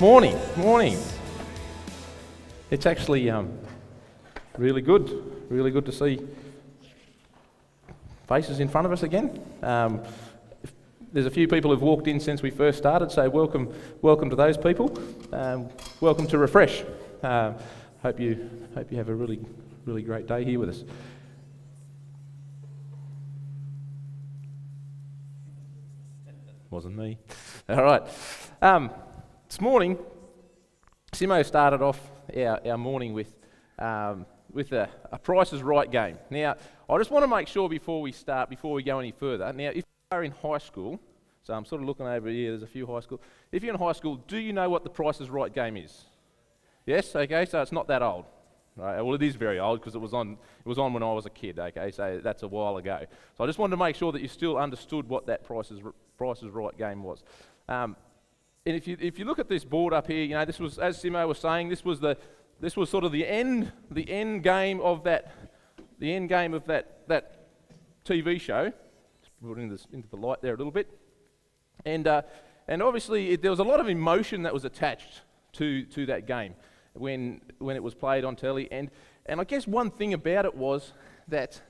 Morning, morning. It's actually um, really good, really good to see faces in front of us again. Um, there's a few people who've walked in since we first started, so welcome, welcome to those people. Um, welcome to Refresh. Uh, hope you hope you have a really, really great day here with us. Wasn't me. All right. Um, this morning, Simo started off our, our morning with, um, with a, a Price is Right game. Now, I just want to make sure before we start, before we go any further, now, if you are in high school, so I'm sort of looking over here, there's a few high school. If you're in high school, do you know what the Price is Right game is? Yes? Okay, so it's not that old. Right? Well, it is very old because it was on. It was on when I was a kid. Okay, so that's a while ago. So I just wanted to make sure that you still understood what that Price is, Price is Right game was. Um, and if you, if you look at this board up here, you know, this was, as Simo was saying, this was, the, this was sort of the end, the end game of that, the end game of that, that TV show. Just put this, into the light there a little bit. And, uh, and obviously, it, there was a lot of emotion that was attached to, to that game when, when it was played on telly. And, and I guess one thing about it was that,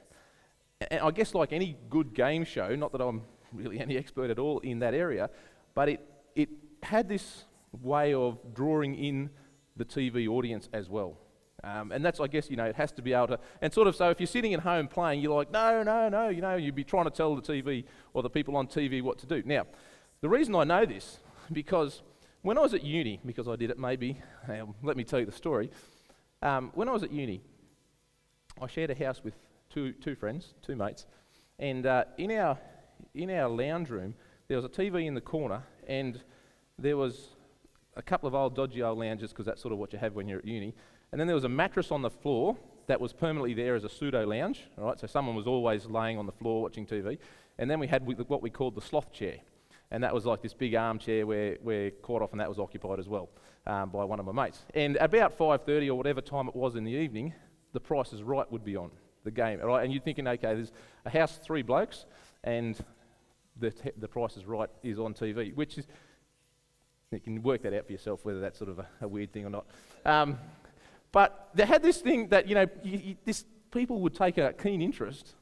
and I guess like any good game show, not that I'm really any expert at all in that area, but it, it had this way of drawing in the TV audience as well. Um, and that's, I guess, you know, it has to be able to, and sort of so if you're sitting at home playing, you're like, no, no, no, you know, you'd be trying to tell the TV or the people on TV what to do. Now, the reason I know this, because when I was at uni, because I did it maybe, um, let me tell you the story. Um, when I was at uni, I shared a house with two, two friends, two mates, and uh, in, our, in our lounge room, there was a TV in the corner, and there was a couple of old dodgy old lounges because that's sort of what you have when you're at uni. And then there was a mattress on the floor that was permanently there as a pseudo lounge. Right, so someone was always laying on the floor watching TV. And then we had what we called the sloth chair, and that was like this big armchair where, where quite often that was occupied as well um, by one of my mates. And about 5:30 or whatever time it was in the evening, the Price is Right would be on the game. Right, and you're thinking, okay, there's a house, three blokes, and the, t- the Price is Right is on TV, which is you can work that out for yourself whether that's sort of a, a weird thing or not. Um, but they had this thing that, you know, you, you, this, people would take a keen interest.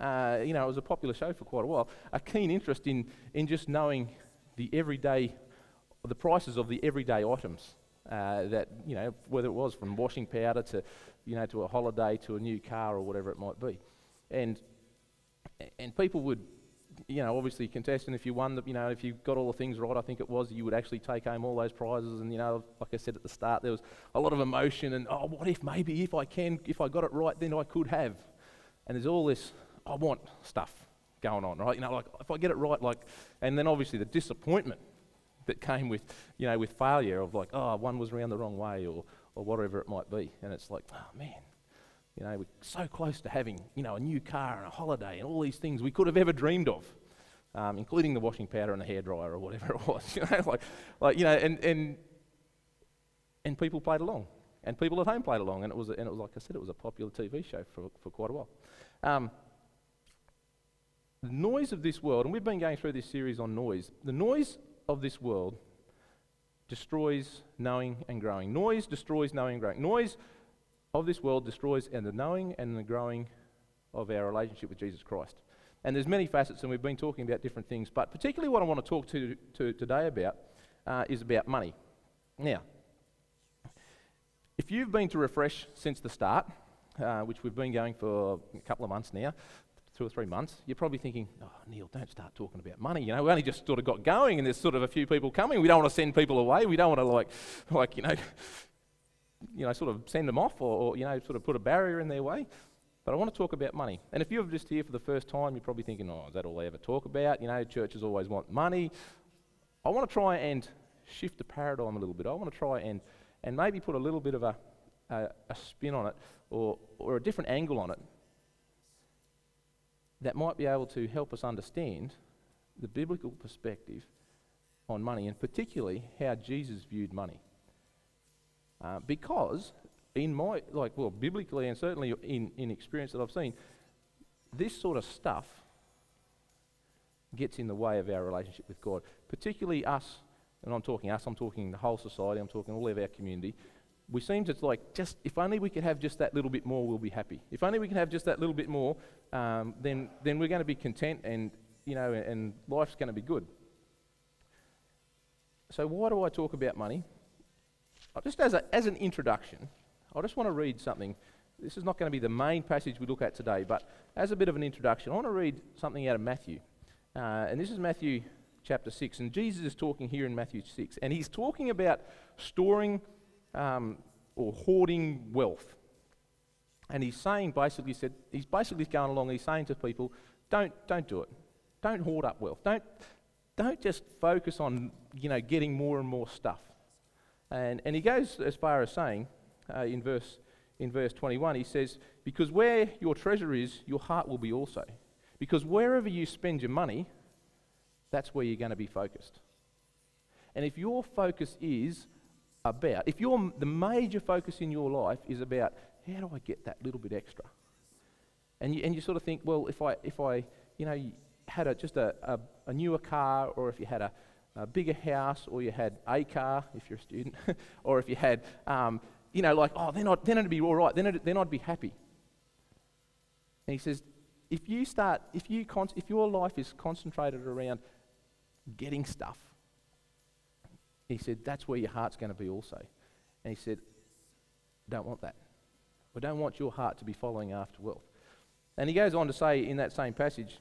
Uh, you know, it was a popular show for quite a while. A keen interest in, in just knowing the everyday, the prices of the everyday items. Uh, that, you know, whether it was from washing powder to, you know, to a holiday to a new car or whatever it might be. And, and people would you know, obviously contestant, if you won, the, you know, if you got all the things right, I think it was, you would actually take home all those prizes. And, you know, like I said at the start, there was a lot of emotion and, oh, what if maybe if I can, if I got it right, then I could have. And there's all this, I want stuff going on, right? You know, like if I get it right, like, and then obviously the disappointment that came with, you know, with failure of like, oh, one was around the wrong way or, or whatever it might be. And it's like, oh, man, you know, we're so close to having, you know, a new car and a holiday and all these things we could have ever dreamed of, um, including the washing powder and the hairdryer or whatever it was. You know, like, like you know, and, and, and people played along. And people at home played along. And it was, and it was like I said, it was a popular TV show for, for quite a while. Um, the noise of this world, and we've been going through this series on noise, the noise of this world destroys knowing and growing. Noise destroys knowing and growing. Noise of this world destroys and the knowing and the growing of our relationship with Jesus Christ. And there's many facets, and we've been talking about different things, but particularly what I want to talk to, to today about uh, is about money. Now, if you've been to Refresh since the start, uh, which we've been going for a couple of months now, two or three months, you're probably thinking, oh, Neil, don't start talking about money. You know, we only just sort of got going and there's sort of a few people coming. We don't want to send people away. We don't want to, like, like you know, you know, sort of send them off or, or, you know, sort of put a barrier in their way. But I want to talk about money. And if you're just here for the first time, you're probably thinking, oh, is that all they ever talk about? You know, churches always want money. I want to try and shift the paradigm a little bit. I want to try and, and maybe put a little bit of a, a, a spin on it or, or a different angle on it that might be able to help us understand the biblical perspective on money and particularly how Jesus viewed money. Uh, because in my, like, well, biblically and certainly in, in experience that I've seen, this sort of stuff gets in the way of our relationship with God, particularly us and I'm talking us, I'm talking the whole society, I'm talking all of our community, we seem to like just if only we could have just that little bit more, we'll be happy. If only we can have just that little bit more, um, then then we're going to be content, and you know, and life's going to be good. So why do I talk about money? Just as a, as an introduction, I just want to read something. This is not going to be the main passage we look at today, but as a bit of an introduction, I want to read something out of Matthew, uh, and this is Matthew chapter six, and Jesus is talking here in Matthew six, and he's talking about storing um, or hoarding wealth. And he's saying basically said he's basically going along. He's saying to people, don't don't do it. Don't hoard up wealth. Don't don't just focus on you know getting more and more stuff. And and he goes as far as saying uh, in verse in verse 21 he says because where your treasure is your heart will be also. Because wherever you spend your money that's where you're going to be focused. And if your focus is about, if your, the major focus in your life is about how do I get that little bit extra, and you, and you sort of think, well, if I, if I you know, had a, just a, a, a newer car, or if you had a, a, bigger house, or you had a car, if you're a student, or if you had, um, you know, like, oh, then, then it'd be all right, then, it, then I'd be happy. And he says, if you start, if, you con- if your life is concentrated around getting stuff, he said, That's where your heart's going to be also. And he said, Don't want that. We don't want your heart to be following after wealth. And he goes on to say in that same passage,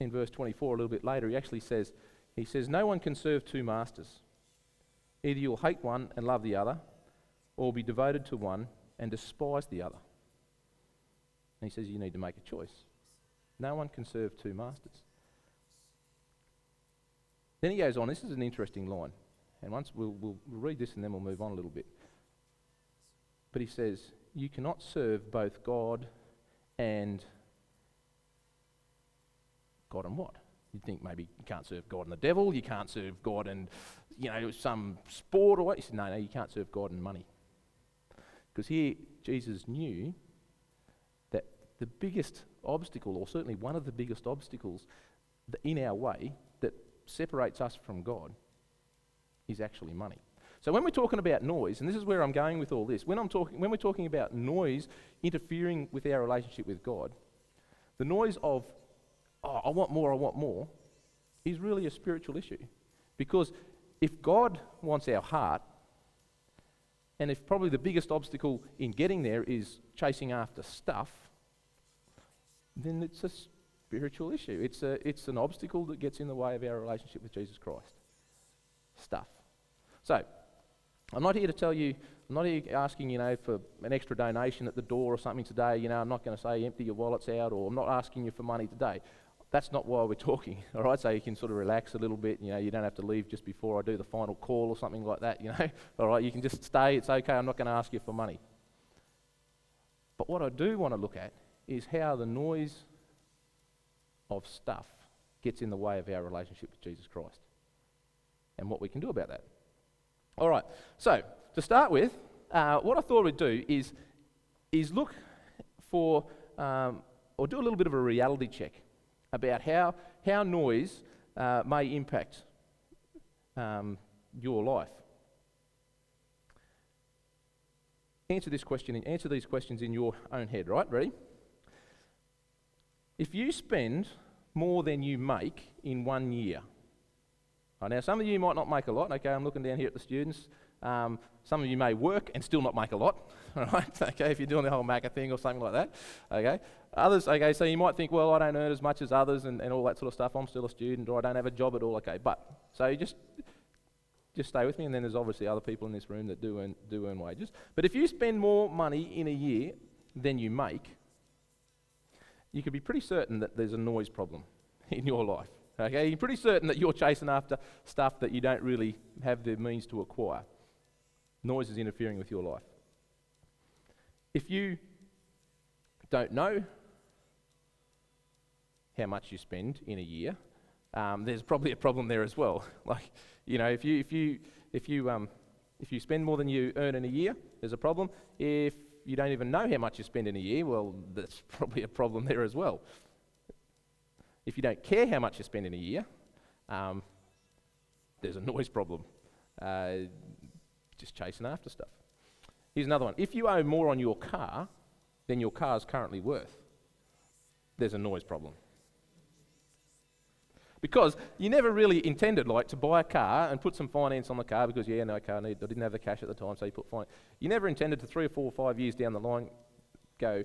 in verse 24, a little bit later, he actually says, He says, No one can serve two masters. Either you'll hate one and love the other, or be devoted to one and despise the other. And he says, You need to make a choice. No one can serve two masters. Then he goes on, this is an interesting line. And once we'll, we'll read this and then we'll move on a little bit. But he says, You cannot serve both God and God and what? You'd think maybe you can't serve God and the devil, you can't serve God and, you know, some sport or what. He said, No, no, you can't serve God and money. Because here, Jesus knew that the biggest obstacle, or certainly one of the biggest obstacles in our way that separates us from God, is actually money. So when we're talking about noise, and this is where I'm going with all this, when, I'm talking, when we're talking about noise interfering with our relationship with God, the noise of, oh, I want more, I want more, is really a spiritual issue. Because if God wants our heart, and if probably the biggest obstacle in getting there is chasing after stuff, then it's a spiritual issue. It's, a, it's an obstacle that gets in the way of our relationship with Jesus Christ. Stuff. So, I'm not here to tell you, I'm not here asking, you know, for an extra donation at the door or something today. You know, I'm not going to say empty your wallets out or I'm not asking you for money today. That's not why we're talking, all right? So you can sort of relax a little bit. You know, you don't have to leave just before I do the final call or something like that, you know. all right, you can just stay. It's okay. I'm not going to ask you for money. But what I do want to look at is how the noise of stuff gets in the way of our relationship with Jesus Christ and what we can do about that. All right, so to start with, uh, what I thought we'd do is, is look for, um, or do a little bit of a reality check about how, how noise uh, may impact um, your life. Answer this question, answer these questions in your own head, right? Ready? If you spend more than you make in one year, Right, now, some of you might not make a lot. Okay, I'm looking down here at the students. Um, some of you may work and still not make a lot. All right, okay, if you're doing the whole Macca thing or something like that. Okay, others. Okay, so you might think, well, I don't earn as much as others and, and all that sort of stuff. I'm still a student, or I don't have a job at all. Okay, but so you just just stay with me. And then there's obviously other people in this room that do earn do earn wages. But if you spend more money in a year than you make, you could be pretty certain that there's a noise problem in your life. Okay, you're pretty certain that you're chasing after stuff that you don't really have the means to acquire. Noise is interfering with your life. If you don't know how much you spend in a year, um, there's probably a problem there as well. like, you know, if you if you if you um, if you spend more than you earn in a year, there's a problem. If you don't even know how much you spend in a year, well, that's probably a problem there as well. If you don't care how much you spend in a year, um, there's a noise problem. uh, just chasing after stuff. Here's another one. If you owe more on your car than your car is currently worth, there's a noise problem. Because you never really intended like to buy a car and put some finance on the car because yeah, no car need, I didn't have the cash at the time, so you put finance. You never intended to three or four or five years down the line go,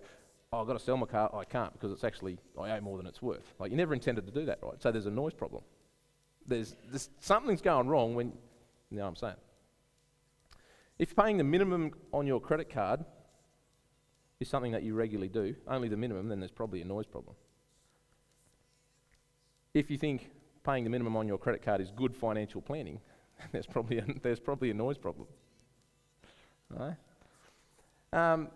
oh, I've got to sell my car. I can't because it's actually I owe more than it's worth. Like you never intended to do that, right? So there's a noise problem. There's, there's something's going wrong when you know what I'm saying. If paying the minimum on your credit card is something that you regularly do, only the minimum, then there's probably a noise problem. If you think paying the minimum on your credit card is good financial planning, there's probably a, there's probably a noise problem. Right? Um,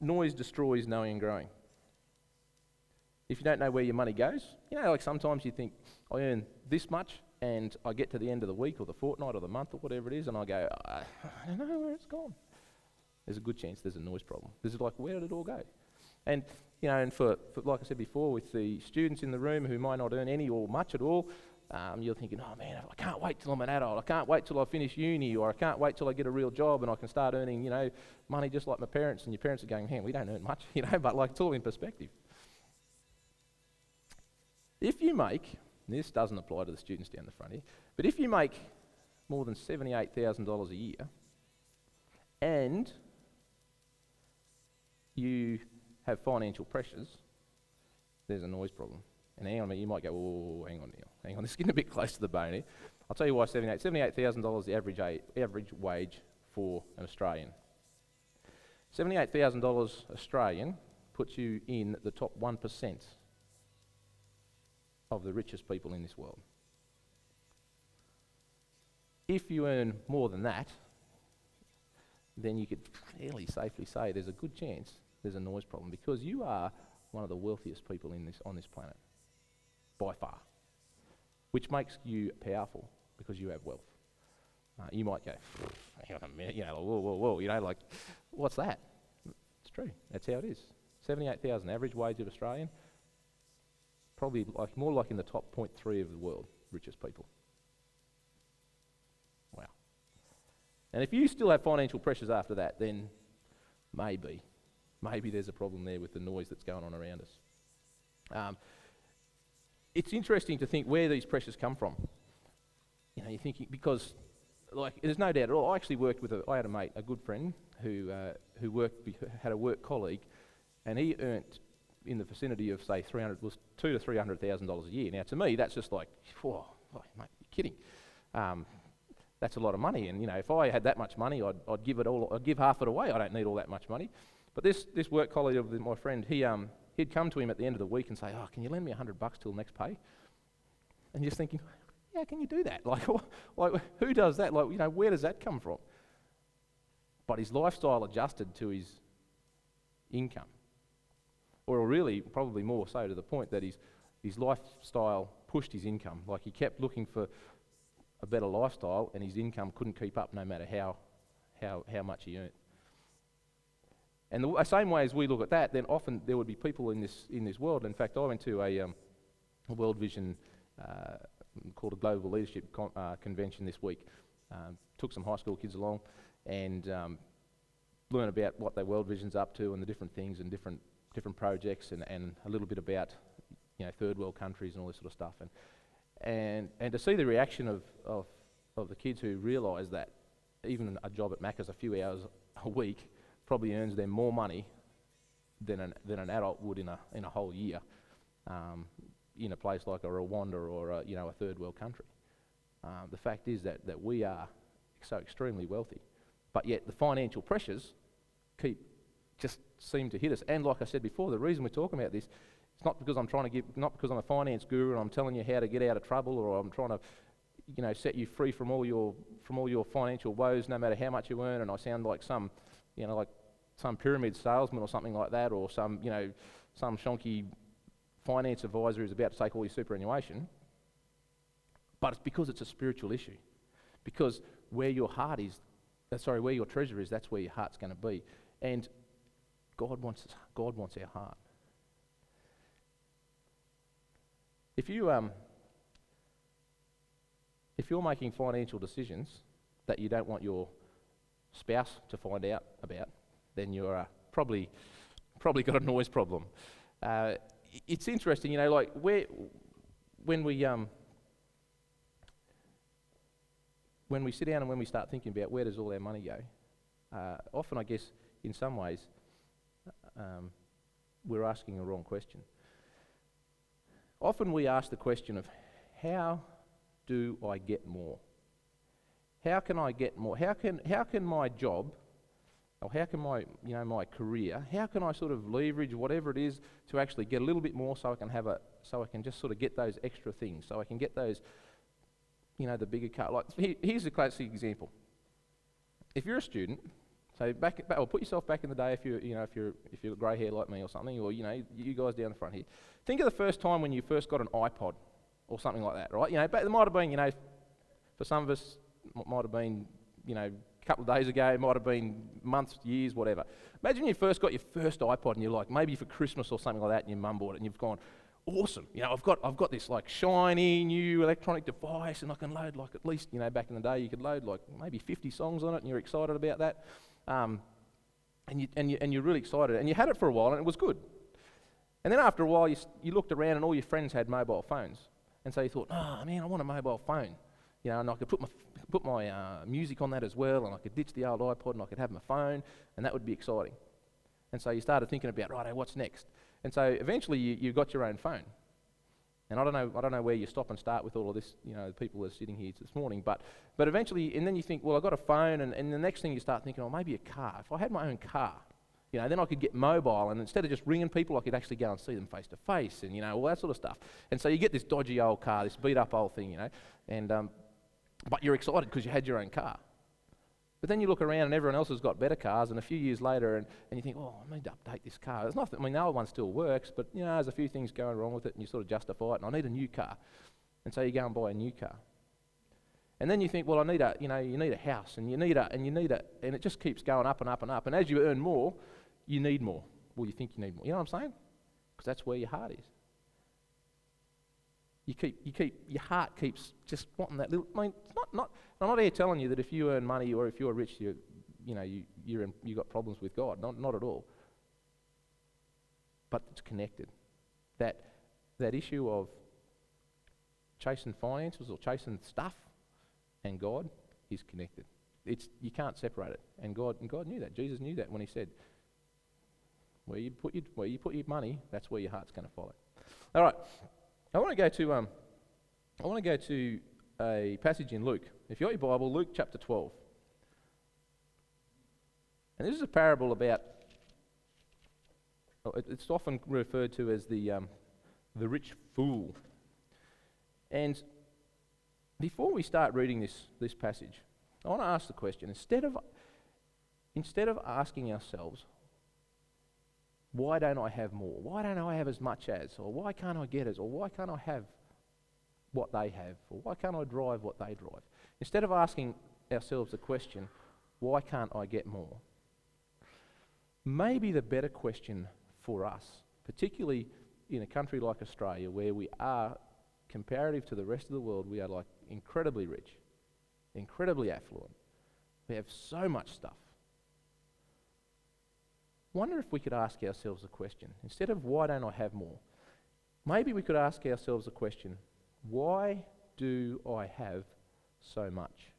noise destroys knowing and growing. If you don't know where your money goes, you know, like sometimes you think, I earn this much, and I get to the end of the week or the fortnight or the month or whatever it is, and I go, I, I don't know where it's gone. There's a good chance there's a noise problem. This is like, where did it all go? And you know, and for, for, like I said before, with the students in the room who might not earn any or much at all, um, you're thinking, oh man, I can't wait till I'm an adult. I can't wait till I finish uni, or I can't wait till I get a real job and I can start earning, you know, money just like my parents. And your parents are going, man, we don't earn much, you know, but like it's all in perspective. If you make, this doesn't apply to the students down the front here, but if you make more than $78,000 a year and you have financial pressures, there's a noise problem. And hang on a minute, you might go, oh, hang on, Neil, hang on, this is getting a bit close to the bone here. I'll tell you why 78. $78,000 the average, average wage for an Australian. $78,000 Australian puts you in the top 1% of the richest people in this world. If you earn more than that, then you could fairly safely say there's a good chance there's a noise problem because you are one of the wealthiest people in this, on this planet, by far, which makes you powerful because you have wealth. Uh, you might go, hang on a minute, you know, whoa, whoa, whoa, you know, like, what's that? It's true. That's how it is. 78,000 average wage of Australian, probably like more like in the top 0.3 of the world, richest people. Wow. And if you still have financial pressures after that, then maybe maybe there's a problem there with the noise that's going on around us. Um, it's interesting to think where these pressures come from. You know, you're thinking because, like, there's no doubt at all. I actually worked with a, I had a mate, a good friend, who uh, who worked had a work colleague, and he earned in the vicinity of say 300 was two to three hundred thousand dollars a year. Now, to me, that's just like, whoa, oh, mate, you're kidding. Um, that's a lot of money, and you know, if I had that much money, I'd, I'd give it all. I'd give half it away. I don't need all that much money. But this, this work colleague of my friend, he, um, he'd come to him at the end of the week and say, oh, can you lend me a hundred bucks till next pay? And you're thinking, Yeah, can you do that? Like, like, who does that? Like, you know, where does that come from? But his lifestyle adjusted to his income. Or really, probably more so to the point that his, his lifestyle pushed his income. Like he kept looking for a better lifestyle and his income couldn't keep up no matter how, how, how much he earned. And the same way as we look at that, then often there would be people in this, in this world. In fact, I went to a, um, a World Vision uh, called a Global Leadership Con- uh, Convention this week. Um, took some high school kids along and um, learn about what their World Vision's up to and the different things and different, different projects and, and a little bit about you know, third world countries and all this sort of stuff. And, and, and to see the reaction of, of, of the kids who realise that even a job at Macca's a few hours a week probably earns them more money than an, than an adult would in a, in a whole year um, in a place like a Rwanda or a, you know, a third world country. Um, the fact is that, that we are so extremely wealthy, but yet the financial pressures keep just seem to hit us. And like I said before, the reason we're talking about this, it's not because I'm trying to give, not because I'm a finance guru and I'm telling you how to get out of trouble or I'm trying to, you know, set you free from all your from all your financial woes, no matter how much you earn. And I sound like some you know, like some pyramid salesman or something like that, or some, you know, some shonky finance advisor who's about to take all your superannuation. But it's because it's a spiritual issue. Because where your heart is, uh, sorry, where your treasure is, that's where your heart's going to be. And God wants, God wants our heart. If you, um, if you're making financial decisions that you don't want your spouse to find out about, then you're uh, probably probably got a noise problem. Uh, it's interesting, you know, like where when we um, when we sit down and when we start thinking about where does all our money go, uh, often I guess in some ways um, we're asking the wrong question. Often we ask the question of how do I get more? How can I get more? How can, how can my job or how can my, you know, my career, how can I sort of leverage whatever it is to actually get a little bit more so I can have a, so I can just sort of get those extra things, so I can get those, you know, the bigger car. Like, here's a classic example. If you're a student, so back, back, or put yourself back in the day if you, you know, if you're, if you're grey hair like me or something, or, you know, you guys down the front here. Think of the first time when you first got an iPod or something like that, right? You know, but it might have been, you know, for some of us, might have been, you know, a couple of days ago, it might have been months, years, whatever. Imagine you first got your first iPod and you're like, maybe for Christmas or something like that, and your mum bought it, and you've gone, awesome. You know, I've got, I've got this like shiny new electronic device, and I can load like at least, you know, back in the day, you could load like maybe 50 songs on it, and you're excited about that. Um, and, you, and, you, and you're really excited. And you had it for a while, and it was good. And then after a while, you, you looked around, and all your friends had mobile phones. And so you thought, oh, man, I want a mobile phone. You know, and I could put my, put my uh, music on that as well, and I could ditch the old iPod, and I could have my phone, and that would be exciting. And so you started thinking about, right, what's next? And so eventually you, you got your own phone. And I don't know, I don't know where you stop and start with all of this, you know, the people are sitting here this morning, but, but eventually, and then you think, well, I've got a phone, and, and the next thing you start thinking, oh, maybe a car. If I had my own car, you know, then I could get mobile, and instead of just ringing people, I could actually go and see them face to face, and you know, all that sort of stuff. And so you get this dodgy old car, this beat up old thing, you know, and um, but you're excited because you had your own car. But then you look around and everyone else has got better cars, and a few years later, and, and you think, oh, I need to update this car. There's nothing, I mean, the old one still works, but you know, there's a few things going wrong with it, and you sort of justify it, and I need a new car. And so you go and buy a new car. And then you think, well, I need a, you know, you need a house, and you need a, and you need a, and it just keeps going up and up and up. And as you earn more, you need more. Well, you think you need more. You know what I'm saying? Because that's where your heart is. You keep, you keep, your heart keeps just wanting that little. I mean, it's not, not. I'm not here telling you that if you earn money or if you're rich, you, you know, you, you're in, you got problems with God. Not, not at all. But it's connected. That, that issue of chasing finances or chasing stuff and God is connected. It's, you can't separate it. And God, and God knew that. Jesus knew that when He said, where you put your, where you put your money, that's where your heart's going to follow. All right. I want to go to um, I want to go to a passage in Luke. If you got your Bible, Luke chapter 12. And this is a parable about, oh, it's often referred to as the, um, the rich fool. And before we start reading this, this passage, I want to ask the question instead of, instead of asking ourselves, why don't I have more? Why don't I have as much as? Or why can't I get as? Or why can't I have what they have? Or why can't I drive what they drive? Instead of asking ourselves the question, why can't I get more? Maybe the better question for us, particularly in a country like Australia where we are, comparative to the rest of the world, we are like incredibly rich, incredibly affluent. We have so much stuff wonder if we could ask ourselves a question. Instead of why don't I have more, maybe we could ask ourselves a question why do I have so much?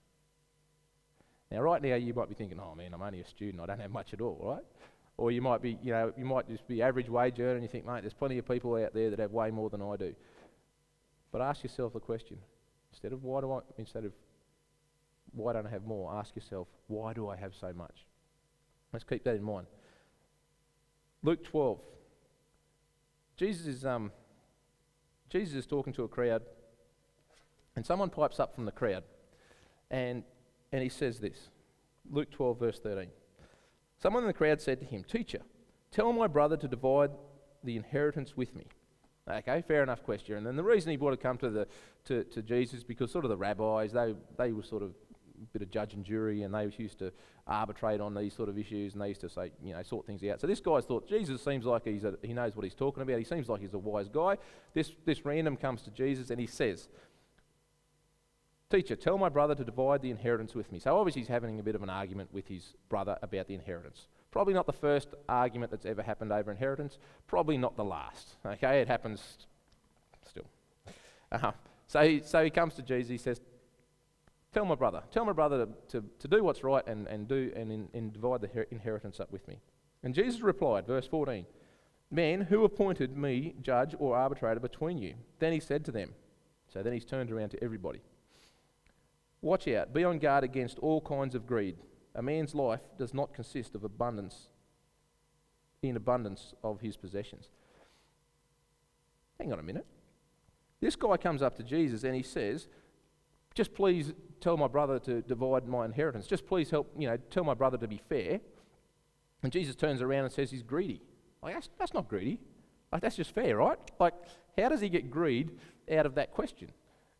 Now, right now, you might be thinking, oh man, I'm only a student, I don't have much at all, right? Or you might be, you know, you might just be average wage earner and you think, mate, there's plenty of people out there that have way more than I do. But ask yourself the question instead of why do I, instead of why don't I have more, ask yourself, why do I have so much? Let's keep that in mind. Luke 12. Jesus is, um, Jesus is talking to a crowd, and someone pipes up from the crowd, and, and he says this Luke 12, verse 13. Someone in the crowd said to him, Teacher, tell my brother to divide the inheritance with me. Okay, fair enough question. And then the reason he brought to come to, the, to, to Jesus because sort of the rabbis, they, they were sort of bit of judge and jury, and they used to arbitrate on these sort of issues, and they used to say, you know, sort things out. So this guy's thought, Jesus seems like he's a, he knows what he's talking about. He seems like he's a wise guy. This, this random comes to Jesus, and he says, Teacher, tell my brother to divide the inheritance with me. So obviously he's having a bit of an argument with his brother about the inheritance. Probably not the first argument that's ever happened over inheritance. Probably not the last. Okay, it happens still. Uh-huh. So, he, so he comes to Jesus. He says, "Tell my brother. Tell my brother to, to, to do what's right and, and do and, in, and divide the her- inheritance up with me." And Jesus replied, verse 14, Men, who appointed me judge or arbitrator between you?" Then he said to them. So then he's turned around to everybody. Watch out, be on guard against all kinds of greed. A man's life does not consist of abundance, in abundance of his possessions. Hang on a minute. This guy comes up to Jesus and he says, Just please tell my brother to divide my inheritance. Just please help, you know, tell my brother to be fair. And Jesus turns around and says he's greedy. Like, that's, that's not greedy. Like, that's just fair, right? Like, how does he get greed out of that question?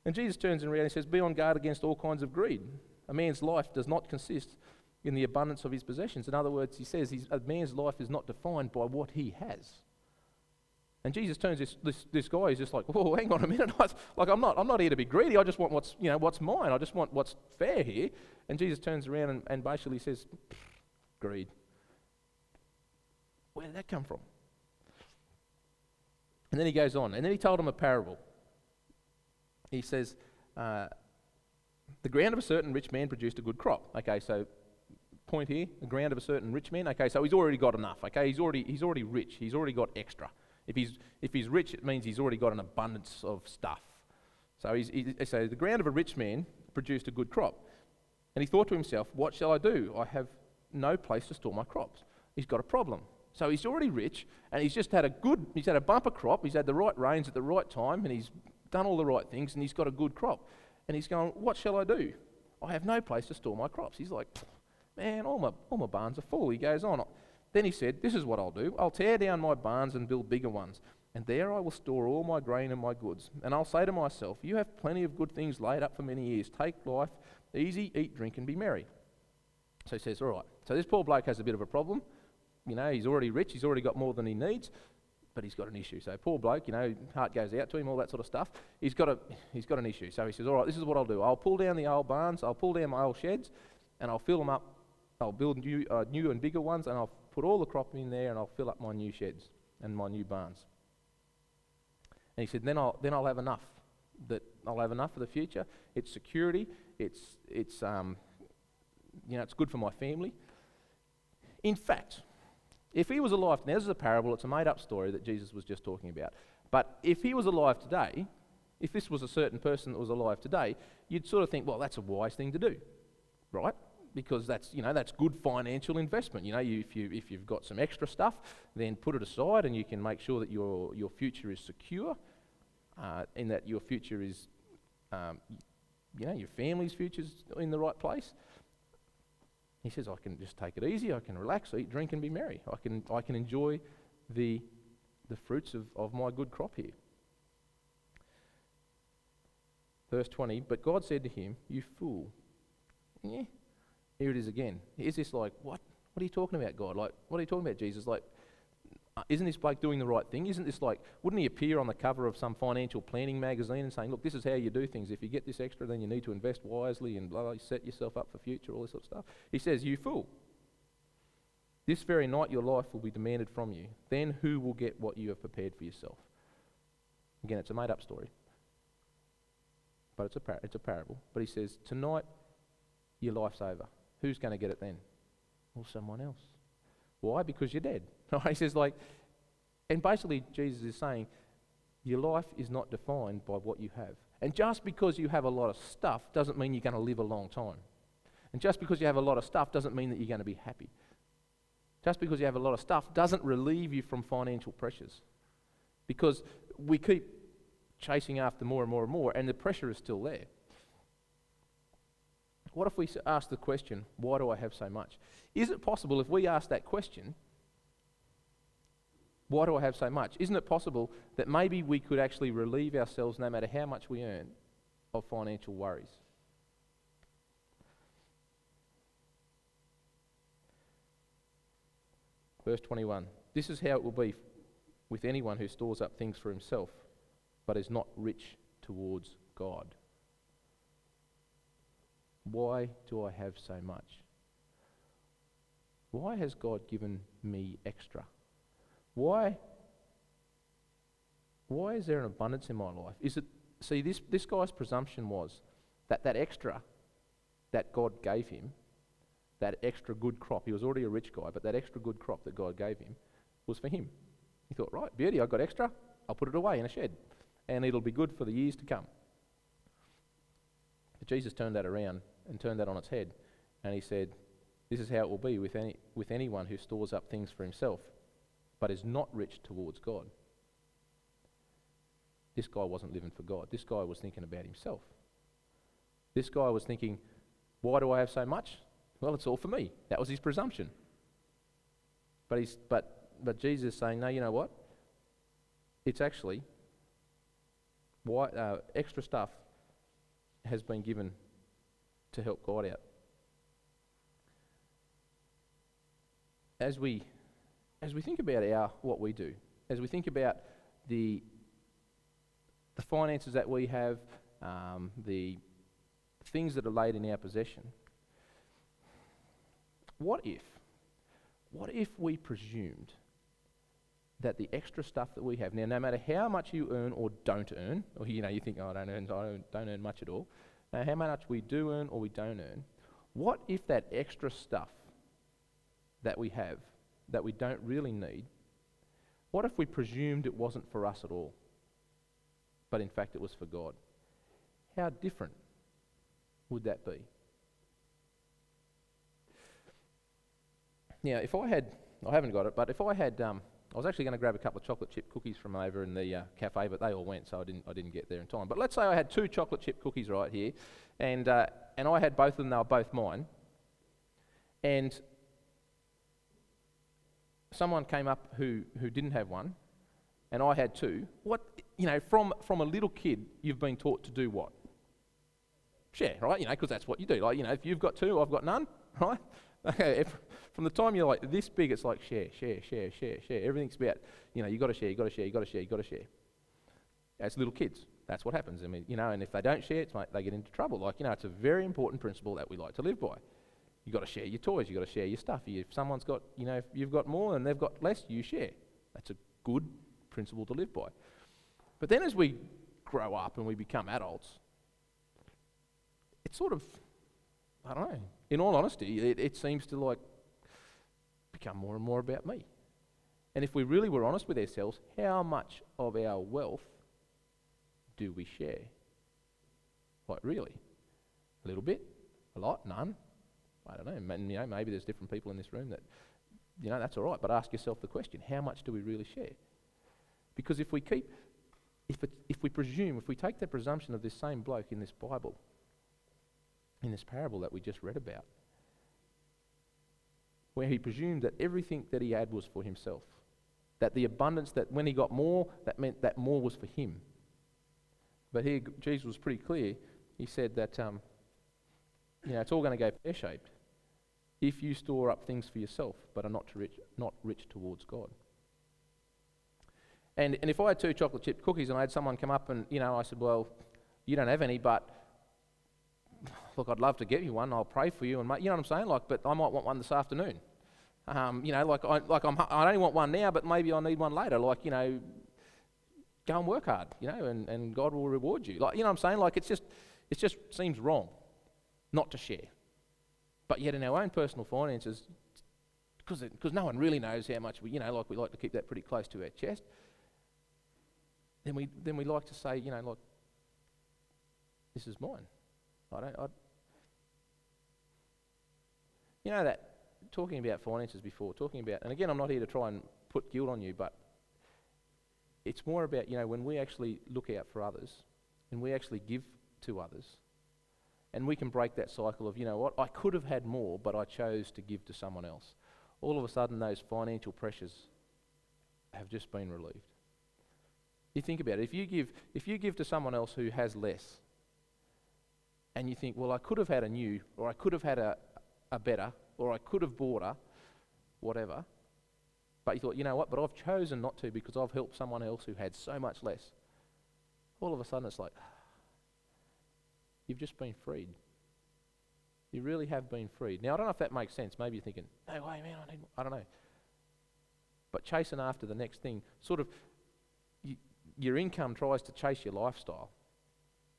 And Jesus turns around and says, Be on guard against all kinds of greed. A man's life does not consist in the abundance of his possessions. In other words, he says a man's life is not defined by what he has. And Jesus turns this, this, this guy, he's just like, whoa, hang on a minute. like, I'm not, I'm not here to be greedy. I just want what's, you know, what's mine. I just want what's fair here. And Jesus turns around and, and basically says, greed. Where did that come from? And then he goes on. And then he told him a parable he says, uh, the ground of a certain rich man produced a good crop. Okay, so point here, the ground of a certain rich man. Okay, so he's already got enough. Okay, he's already he's already rich. He's already got extra. If he's if he's rich, it means he's already got an abundance of stuff. So he's, he, so the ground of a rich man produced a good crop, and he thought to himself, "What shall I do? I have no place to store my crops." He's got a problem. So he's already rich, and he's just had a good. He's had a bumper crop. He's had the right rains at the right time, and he's done all the right things and he's got a good crop. And he's going, What shall I do? I have no place to store my crops. He's like, Man, all my, all my barns are full. He goes on. Then he said, This is what I'll do I'll tear down my barns and build bigger ones. And there I will store all my grain and my goods. And I'll say to myself, You have plenty of good things laid up for many years. Take life easy, eat, drink, and be merry. So he says, All right. So this poor bloke has a bit of a problem. You know, he's already rich, he's already got more than he needs but he's got an issue. So poor bloke, you know, heart goes out to him, all that sort of stuff. He's got a he's got an issue. So he says, all right, this is what I'll do. I'll pull down the old barns, I'll pull down my old sheds, and I'll fill them up. I'll build new uh, new and bigger ones, and I'll put all the crop in there, and I'll fill up my new sheds and my new barns. And he said, then I'll then I'll have enough. That I'll have enough for the future. It's security. It's it's um, you know, it's good for my family. In fact, if he was alive, now this is a parable, it's a made up story that Jesus was just talking about. But if he was alive today, if this was a certain person that was alive today, you'd sort of think, well, that's a wise thing to do, right? Because that's, you know, that's good financial investment. You know, you, if, you, if you've got some extra stuff, then put it aside and you can make sure that your, your future is secure, uh, and that your future is, um, you know, your family's future's in the right place. He says, I can just take it easy, I can relax, eat, drink, and be merry. I can, I can enjoy the, the fruits of, of my good crop here. Verse 20, but God said to him, You fool. Yeah. Here it is again. Is this like, what? What are you talking about, God? Like, what are you talking about, Jesus? Like, uh, isn't this bloke doing the right thing? Isn't this like, wouldn't he appear on the cover of some financial planning magazine and saying, look, this is how you do things. If you get this extra, then you need to invest wisely and blah, blah, set yourself up for future, all this sort of stuff. He says, you fool. This very night your life will be demanded from you. Then who will get what you have prepared for yourself? Again, it's a made up story. But it's a, par- it's a parable. But he says, tonight your life's over. Who's going to get it then? Well, someone else. Why? Because you're dead. He says, like, and basically, Jesus is saying, your life is not defined by what you have. And just because you have a lot of stuff doesn't mean you're going to live a long time. And just because you have a lot of stuff doesn't mean that you're going to be happy. Just because you have a lot of stuff doesn't relieve you from financial pressures. Because we keep chasing after more and more and more, and the pressure is still there. What if we ask the question, why do I have so much? Is it possible if we ask that question, why do I have so much? Isn't it possible that maybe we could actually relieve ourselves, no matter how much we earn, of financial worries? Verse 21 This is how it will be with anyone who stores up things for himself, but is not rich towards God. Why do I have so much? Why has God given me extra? Why, why is there an abundance in my life? Is it, see, this, this guy's presumption was that that extra that God gave him, that extra good crop, he was already a rich guy, but that extra good crop that God gave him was for him. He thought, right, beauty, I've got extra, I'll put it away in a shed, and it'll be good for the years to come. But Jesus turned that around and turned that on its head, and he said, This is how it will be with, any, with anyone who stores up things for himself, but is not rich towards God. This guy wasn't living for God. This guy was thinking about himself. This guy was thinking, why do I have so much? Well, it's all for me. That was his presumption. But, he's, but, but Jesus is saying, no, you know what? It's actually why, uh, extra stuff has been given to help God out. As we, as we think about our, what we do, as we think about the, the finances that we have, um, the things that are laid in our possession, what if, what if we presumed that the extra stuff that we have now, no matter how much you earn or don't earn, or you know you think, oh, I don't earn, I don't, don't earn much at all, no, how much we do earn or we don't earn, what if that extra stuff that we have that we don't really need, what if we presumed it wasn't for us at all, but in fact it was for God? How different would that be? Now, if I had, I haven't got it, but if I had, um, I was actually going to grab a couple of chocolate chip cookies from over in the uh, cafe, but they all went, so I didn't, I didn't get there in time. But let's say I had two chocolate chip cookies right here, and, uh, and I had both of them, they were both mine, and someone came up who, who didn't have one, and I had two. What, you know, from, from a little kid, you've been taught to do what? share, right? You know, because that's what you do. Like, you know, if you've got two, I've got none, right? Okay, if, from the time you're like this big, it's like share, share, share, share, share. Everything's about, you know, you got to share, you got to share, you got to share, you got to share. As little kids, that's what happens. I mean, you know, and if they don't share, it's like they get into trouble. Like, you know, it's a very important principle that we like to live by. You got to share your toys, you got to share your stuff. If someone's got, you know, if you've got more and they've got less, you share. That's a good principle to live by. But then as we grow up and we become adults, it's sort of, I don't know, in all honesty, it, it seems to like become more and more about me. And if we really were honest with ourselves, how much of our wealth do we share? Like, really? A little bit? A lot? None? I don't know. you know. Maybe there's different people in this room that, you know, that's all right. But ask yourself the question how much do we really share? Because if we keep, if, it, if we presume, if we take the presumption of this same bloke in this Bible, in this parable that we just read about, where he presumed that everything that he had was for himself. That the abundance, that when he got more, that meant that more was for him. But here, Jesus was pretty clear. He said that, um, you know, it's all going to go pear shaped if you store up things for yourself but are not, rich, not rich towards God. And, and if I had two chocolate chip cookies and I had someone come up and, you know, I said, well, you don't have any, but look, I'd love to get you one. I'll pray for you, and you know what I'm saying. Like, but I might want one this afternoon. Um, you know, like I like I'm, I don't want one now, but maybe I need one later. Like, you know, go and work hard. You know, and, and God will reward you. Like, you know what I'm saying. Like, it's just it just seems wrong not to share. But yet, in our own personal finances, because no one really knows how much we, you know, like we like to keep that pretty close to our chest. Then we then we like to say, you know, like, this is mine. I don't. You know that talking about finances before, talking about, and again, I'm not here to try and put guilt on you, but it's more about you know when we actually look out for others and we actually give to others, and we can break that cycle of you know what I could have had more, but I chose to give to someone else. All of a sudden, those financial pressures have just been relieved. You think about it. If you give, if you give to someone else who has less, and you think, well, I could have had a new, or I could have had a, a better, or I could have bought a, whatever. But you thought, you know what, but I've chosen not to because I've helped someone else who had so much less. All of a sudden it's like, you've just been freed. You really have been freed. Now, I don't know if that makes sense. Maybe you're thinking, no way, man, I need more. I don't know. But chasing after the next thing, sort of, you, your income tries to chase your lifestyle.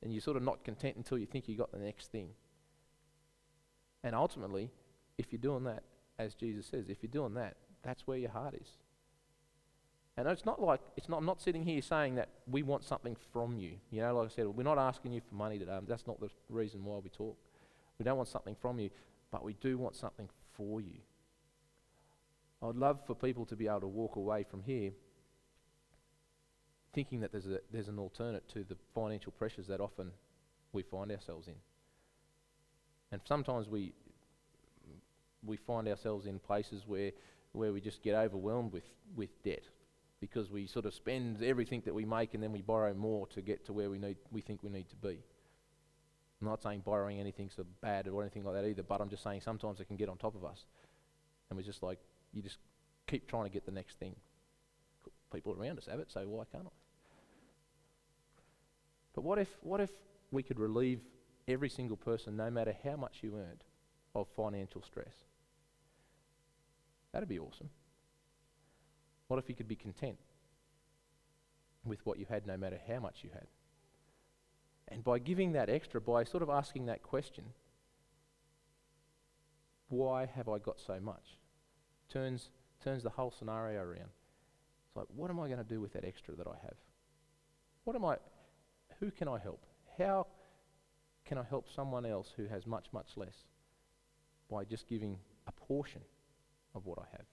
And you're sort of not content until you think you got the next thing. And ultimately, if you're doing that, as Jesus says, if you're doing that, that's where your heart is. And it's not like it's not. I'm not sitting here saying that we want something from you. You know, like I said, we're not asking you for money today. That's not the reason why we talk. We don't want something from you, but we do want something for you. I'd love for people to be able to walk away from here thinking that there's, a, there's an alternate to the financial pressures that often we find ourselves in. And sometimes we, we find ourselves in places where, where we just get overwhelmed with, with debt because we sort of spend everything that we make and then we borrow more to get to where we, need, we think we need to be. I'm not saying borrowing anything's so bad or anything like that either, but I'm just saying sometimes it can get on top of us. And we're just like, you just keep trying to get the next thing. People around us have it, so why can't I? But what if, what if we could relieve every single person, no matter how much you earned, of financial stress? That'd be awesome. What if you could be content with what you had, no matter how much you had? And by giving that extra, by sort of asking that question, why have I got so much? Turns, turns the whole scenario around. It's like, what am I going to do with that extra that I have? What am I, who can I help? How can I help someone else who has much, much less by just giving a portion of what I have?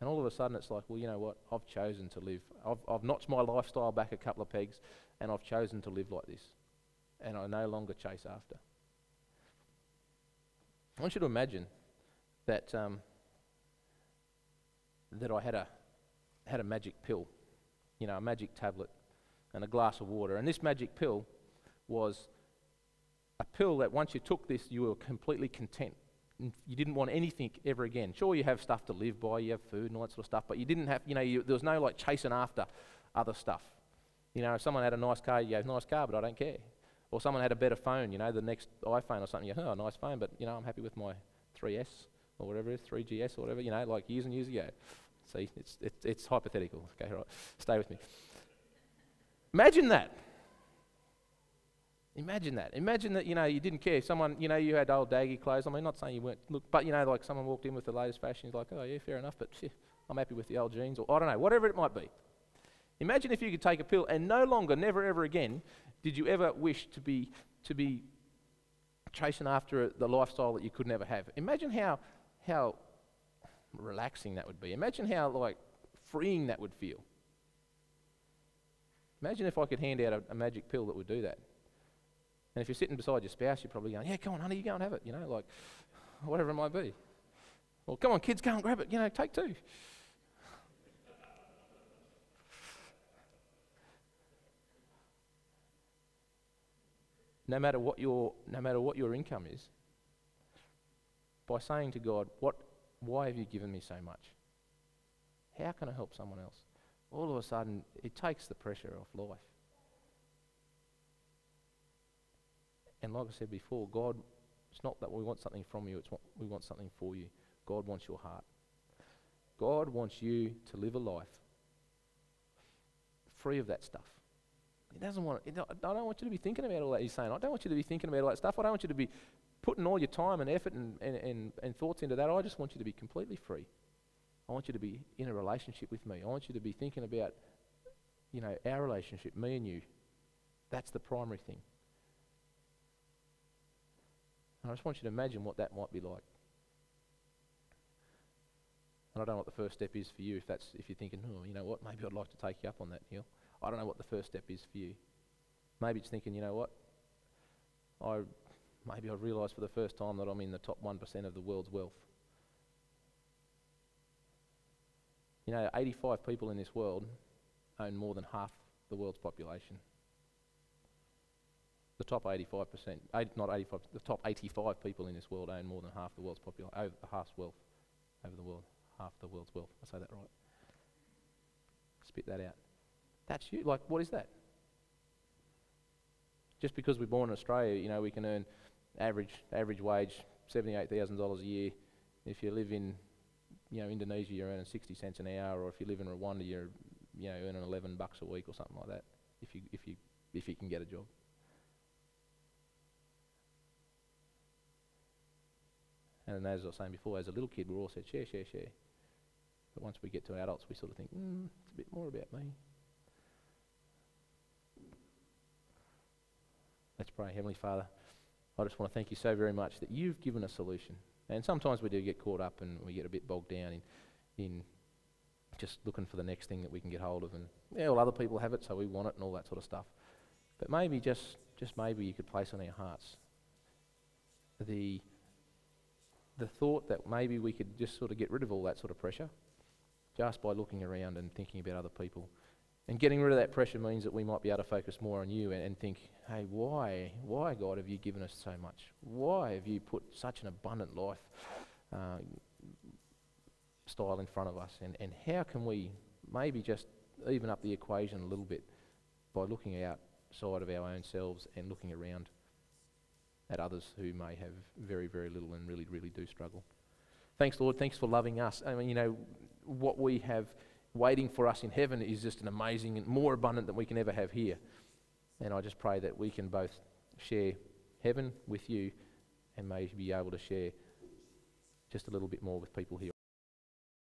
And all of a sudden, it's like, well, you know what? I've chosen to live. I've, I've notched my lifestyle back a couple of pegs, and I've chosen to live like this. And I no longer chase after. I want you to imagine that, um, that I had a, had a magic pill, you know, a magic tablet and a glass of water. And this magic pill was pill that once you took this, you were completely content. You didn't want anything ever again. Sure, you have stuff to live by, you have food and all that sort of stuff, but you didn't have, you know, you, there was no like chasing after other stuff. You know, if someone had a nice car, you go, nice car, but I don't care. Or someone had a better phone, you know, the next iPhone or something, you go, oh, nice phone, but, you know, I'm happy with my 3S or whatever it is, 3GS or whatever, you know, like years and years ago. See, it's, it's, it's hypothetical. Okay, right. Stay with me. Imagine that. Imagine that. Imagine that, you know, you didn't care. Someone, you know, you had old daggy clothes. I mean, not saying you weren't, look, but, you know, like someone walked in with the latest fashion. He's like, oh, yeah, fair enough, but I'm happy with the old jeans. Or I don't know, whatever it might be. Imagine if you could take a pill and no longer, never ever again, did you ever wish to be, to be chasing after the lifestyle that you could never have. Imagine how, how relaxing that would be. Imagine how, like, freeing that would feel. Imagine if I could hand out a, a, magic pill that would do that. And if you're sitting beside your spouse, you're probably going, Yeah, come on, honey, you go and have it, you know, like whatever it might be. Well, come on, kids, go and grab it, you know, take two. no matter what your no matter what your income is, by saying to God, What why have you given me so much? How can I help someone else? all of a sudden it takes the pressure off life. And like I said before, God, it's not that we want something from you, it's what we want something for you. God wants your heart. God wants you to live a life free of that stuff. He doesn't want. I don't want you to be thinking about all that. He's saying, I don't want you to be thinking about all that stuff. I don't want you to be putting all your time and effort and, and, and, and thoughts into that. I just want you to be completely free. I want you to be in a relationship with me. I want you to be thinking about, you know, our relationship, me and you. That's the primary thing. I just want you to imagine what that might be like. And I don't know what the first step is for you if that's if you're thinking, oh, you know what, maybe I'd like to take you up on that, Neil. I don't know what the first step is for you. Maybe it's thinking, you know what, I maybe I realise for the first time that I'm in the top one percent of the world's wealth. You know, 85 people in this world own more than half the world's population. The top 85%, eight, not 85, the top 85 people in this world own more than half the world's population, over oh, half wealth, over the world, half the world's wealth. I say that right. Spit that out. That's you. Like, what is that? Just because we're born in Australia, you know, we can earn average average wage seventy-eight thousand dollars a year. If you live in, you know, Indonesia, you're earning sixty cents an hour, or if you live in Rwanda, you're, you know, earning eleven bucks a week or something like that. If you if you if you can get a job. And as I was saying before, as a little kid, we all said share, share, share. But once we get to adults, we sort of think, mm, it's a bit more about me. Let's pray. Heavenly Father, I just want to thank you so very much that you've given a solution. And sometimes we do get caught up and we get a bit bogged down in, in just looking for the next thing that we can get hold of. And yeah, well, other people have it, so we want it and all that sort of stuff. But maybe just, just maybe you could place on our hearts the, the thought that maybe we could just sort of get rid of all that sort of pressure just by looking around and thinking about other people. And getting rid of that pressure means that we might be able to focus more on you and, and, think, hey, why, why, God, have you given us so much? Why have you put such an abundant life uh, style in front of us? And, and how can we maybe just even up the equation a little bit by looking outside of our own selves and looking around at others who may have very, very little and really, really do struggle? Thanks, Lord. Thanks for loving us. I mean, you know, what we have waiting for us in heaven is just an amazing and more abundant than we can ever have here. And I just pray that we can both share heaven with you and may be able to share just a little bit more with people here